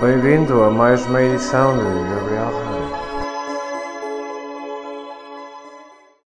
Bem-vindo a mais uma edição de Gabriel